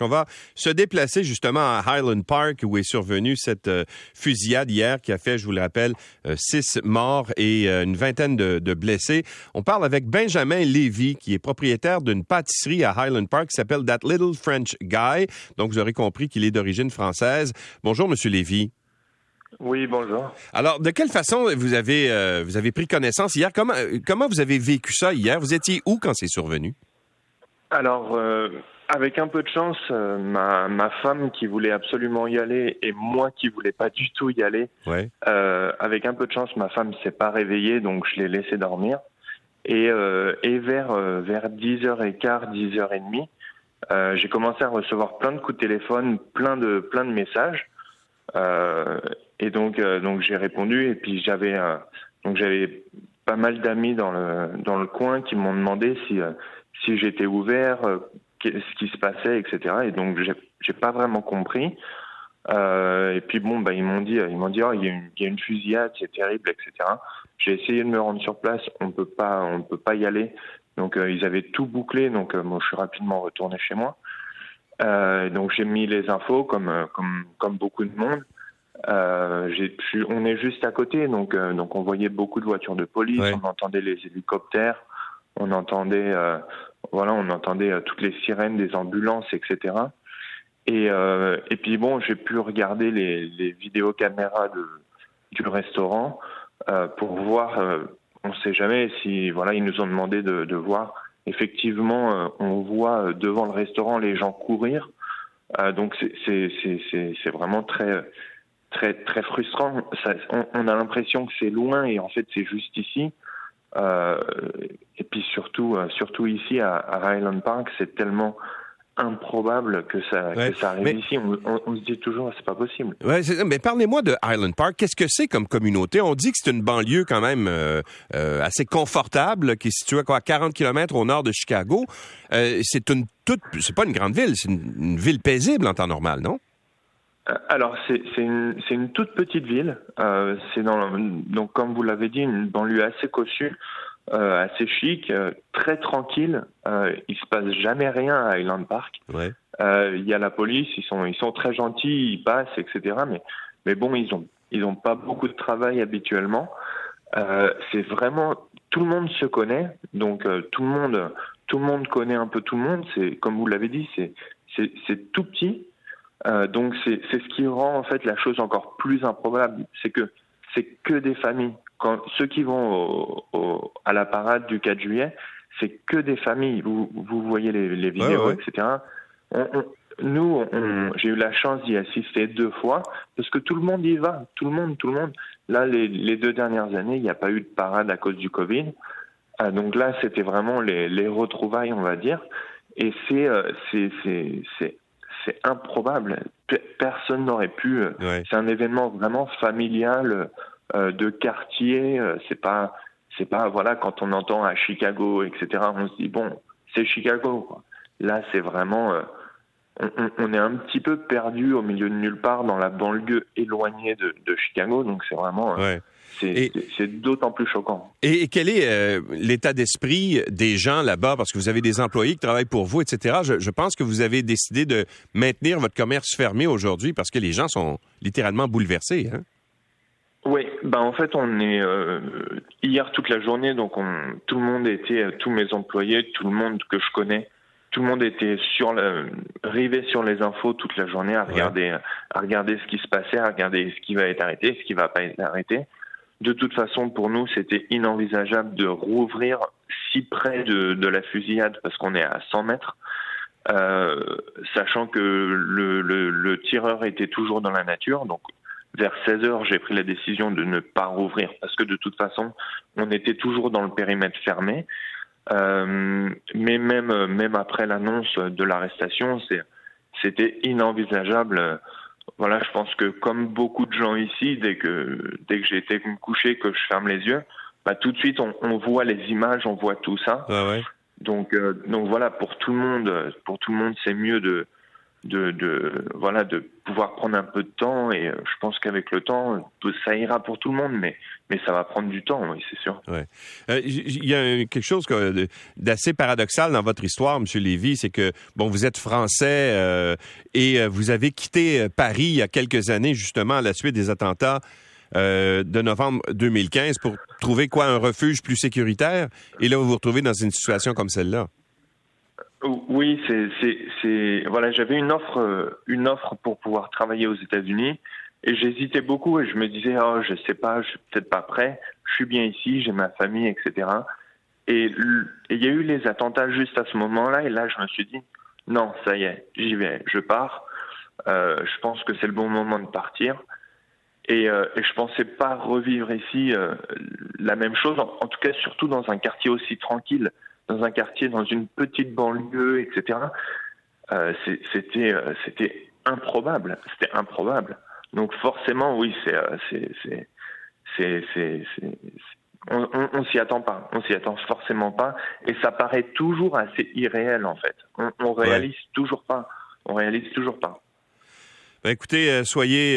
On va se déplacer justement à Highland Park où est survenue cette euh, fusillade hier qui a fait, je vous le rappelle, euh, six morts et euh, une vingtaine de, blessés. On parle avec Benjamin Levy qui est propriétaire d'une pâtisserie à Highland Park qui s'appelle That Little French Guy. Donc vous aurez compris qu'il est d'origine française. Bonjour Monsieur Levy. Oui, bonjour. Alors, de quelle façon vous avez, vous avez pris connaissance hier? Comment, comment vous avez vécu ça hier? Vous étiez où quand c'est survenu? Alors, avec un peu de chance, euh, ma, ma femme qui voulait absolument y aller et moi qui voulais pas du tout y aller. Euh, avec un peu de chance, ma femme s'est pas réveillée, donc je l'ai laissé dormir. Et, euh, et vers euh, vers 10h15, 10h30, euh, j'ai commencé à recevoir plein de coups de téléphone, plein de plein de messages. Euh, et donc donc j'ai répondu et puis j'avais donc j'avais pas mal d'amis dans le dans le coin qui m'ont demandé si si j'étais ouvert, ce qui se passait, etc. Et donc j'ai pas vraiment compris. Euh, et puis bon, bah, ils m'ont dit, ils m'ont dit, oh, il y, a une, il y a une fusillade, c'est terrible, etc. J'ai essayé de me rendre sur place, on peut pas, on peut pas y aller. Donc euh, ils avaient tout bouclé, donc euh, moi je suis rapidement retourné chez moi. Donc j'ai mis les infos comme comme comme beaucoup de monde. on est juste à côté, donc donc on voyait beaucoup de voitures de police, on entendait les hélicoptères, on entendait voilà, on entendait euh, toutes les sirènes des ambulances, etc. Et, euh, et puis bon, j'ai pu regarder les, les vidéos caméras de, du restaurant euh, pour voir. Euh, on ne sait jamais si voilà, ils nous ont demandé de, de voir. Effectivement, euh, on voit devant le restaurant les gens courir. donc c'est vraiment très très très frustrant. Ça, on, on, a l'impression que c'est loin et en fait c'est juste ici. Euh, et puis surtout, euh, surtout ici à, Highland Park, c'est tellement improbable que ça, que ça arrive ici. On, on, se dit toujours, c'est pas possible. Ouais, mais parlez-moi de Highland Park. Qu'est-ce que c'est comme communauté? On dit que c'est une banlieue quand même euh, assez confortable, qui est située à 40 km au nord de Chicago. c'est une toute, c'est pas une grande ville, c'est une, ville paisible en temps normal, non? Alors c'est une, une toute petite ville. Euh, c'est dans donc comme vous l'avez dit une banlieue assez cossue, euh, assez chic, euh, très tranquille. Euh, il se passe jamais rien à Highland Park. Ouais. Euh, il y a la police, ils sont ils sont très gentils, ils passent, etc. Mais mais bon ils ont ils ont pas beaucoup de travail habituellement. Euh, c'est vraiment tout le monde se connaît, donc tout le monde tout le monde connaît un peu tout le monde. C'est comme vous l'avez dit, c'est c'est tout petit. Euh, donc c'est ce qui rend en fait la chose encore plus improbable, c'est que c'est que des familles. Quand ceux qui vont au, au, à la parade du 4 juillet, c'est que des familles. Vous, vous voyez les, les vidéos, etc. On, on, nous, j'ai eu la chance d'y assister deux fois parce que tout le monde y va, tout le monde, tout le monde. Là, les, les deux dernières années, il n'y a pas eu de parade à cause du Covid. Euh, donc là, c'était vraiment les, les retrouvailles, on va dire. Et c'est euh, c'est c'est improbable. Personne n'aurait pu. Euh, c'est un événement vraiment familial euh, de quartier. Euh, c'est pas, c'est pas voilà quand on entend à Chicago, etc. On se dit bon, c'est Chicago. Là, c'est vraiment. On, on, est un petit peu perdu au milieu de nulle part dans la banlieue éloignée de, de Chicago. Donc c'est vraiment. C'est d'autant plus choquant. Et, quel est euh, l'état d'esprit des gens là-bas? Parce que vous avez des employés qui travaillent pour vous, etc. Je, pense que vous avez décidé de maintenir votre commerce fermé aujourd'hui parce que les gens sont littéralement bouleversés. Hein? Oui, ben en fait on est euh, hier toute la journée, donc on, tout le monde était, euh, tous mes employés, tout le monde que je connais, tout le monde était sur le, rivé sur les infos toute la journée à regarder, à regarder ce qui se passait, à regarder ce qui va être arrêté, ce qui va pas être arrêté. De toute façon, pour nous, c'était inenvisageable de rouvrir si près de, de la fusillade parce qu'on est à 100 mètres, euh, sachant que le, le, le, tireur était toujours dans la nature. Donc, vers 16 heures, j'ai pris la décision de ne pas rouvrir parce que de toute façon, on était toujours dans le périmètre fermé. Euh, mais même même après l'annonce de l'arrestation, c'était inenvisageable voilà, je pense que comme beaucoup de gens ici, dès que dès que j'ai été me coucher, que je ferme les yeux, bah tout de suite on, on voit les images, on voit tout ça. ouais. Donc euh, donc voilà, pour tout le monde, pour tout le monde, c'est mieux de de, voilà de pouvoir prendre un peu de temps et euh, je pense qu'avec le temps ça ira pour tout le monde mais mais ça va prendre du temps oui c'est sûr. Euh, il y a quelque chose d'assez paradoxal dans votre histoire monsieur Lévy c'est que bon vous êtes français euh, et vous avez quitté Paris il y a quelques années justement à la suite des attentats de novembre 2015 pour trouver quoi un refuge plus sécuritaire et là vous vous retrouvez dans une situation comme celle-là oui, c'est voilà, j'avais une offre euh, une offre pour pouvoir travailler aux États-Unis et j'hésitais beaucoup et je me disais oh je sais pas, je suis peut-être pas prêt, je suis bien ici, j'ai ma famille, etc. Et il y a eu les attentats juste à ce moment-là et là je me suis dit non ça y est, j'y vais, je pars. Euh, je pense que c'est le bon moment de partir. Et, euh, et je pensais pas revivre ici euh, la même chose, en, tout cas surtout dans un quartier aussi tranquille dans un quartier, dans une petite banlieue, etc. Euh, c'était euh, c'était improbable, c'était improbable. Donc forcément, oui, c'est euh, c'est c'est on, on, on s'y attend pas, on s'y attend forcément pas, et ça paraît toujours assez irréel en fait. On, on réalise toujours pas, on réalise toujours pas. Ben écoutez, soyez,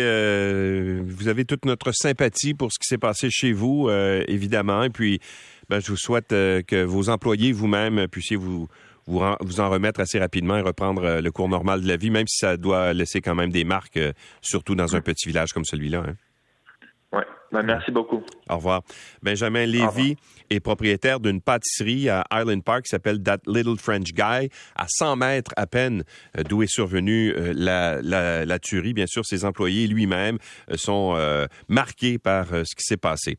vous avez toute notre sympathie pour ce qui s'est passé chez vous, évidemment, et puis ben, je vous souhaite euh, que vos employés vous-même puissiez vous, vous, en remettre assez rapidement et reprendre euh, le cours normal de la vie, même si ça doit laisser quand même des marques, euh, surtout dans un petit village comme celui-là. Hein. Oui, ben, merci beaucoup. Au revoir. Benjamin Lévy est propriétaire d'une pâtisserie à Island Park qui s'appelle That Little French Guy, à 100 mètres à peine d'où est survenue la, la, tuerie. Bien sûr, ses employés lui-même sont marqués par ce qui s'est passé.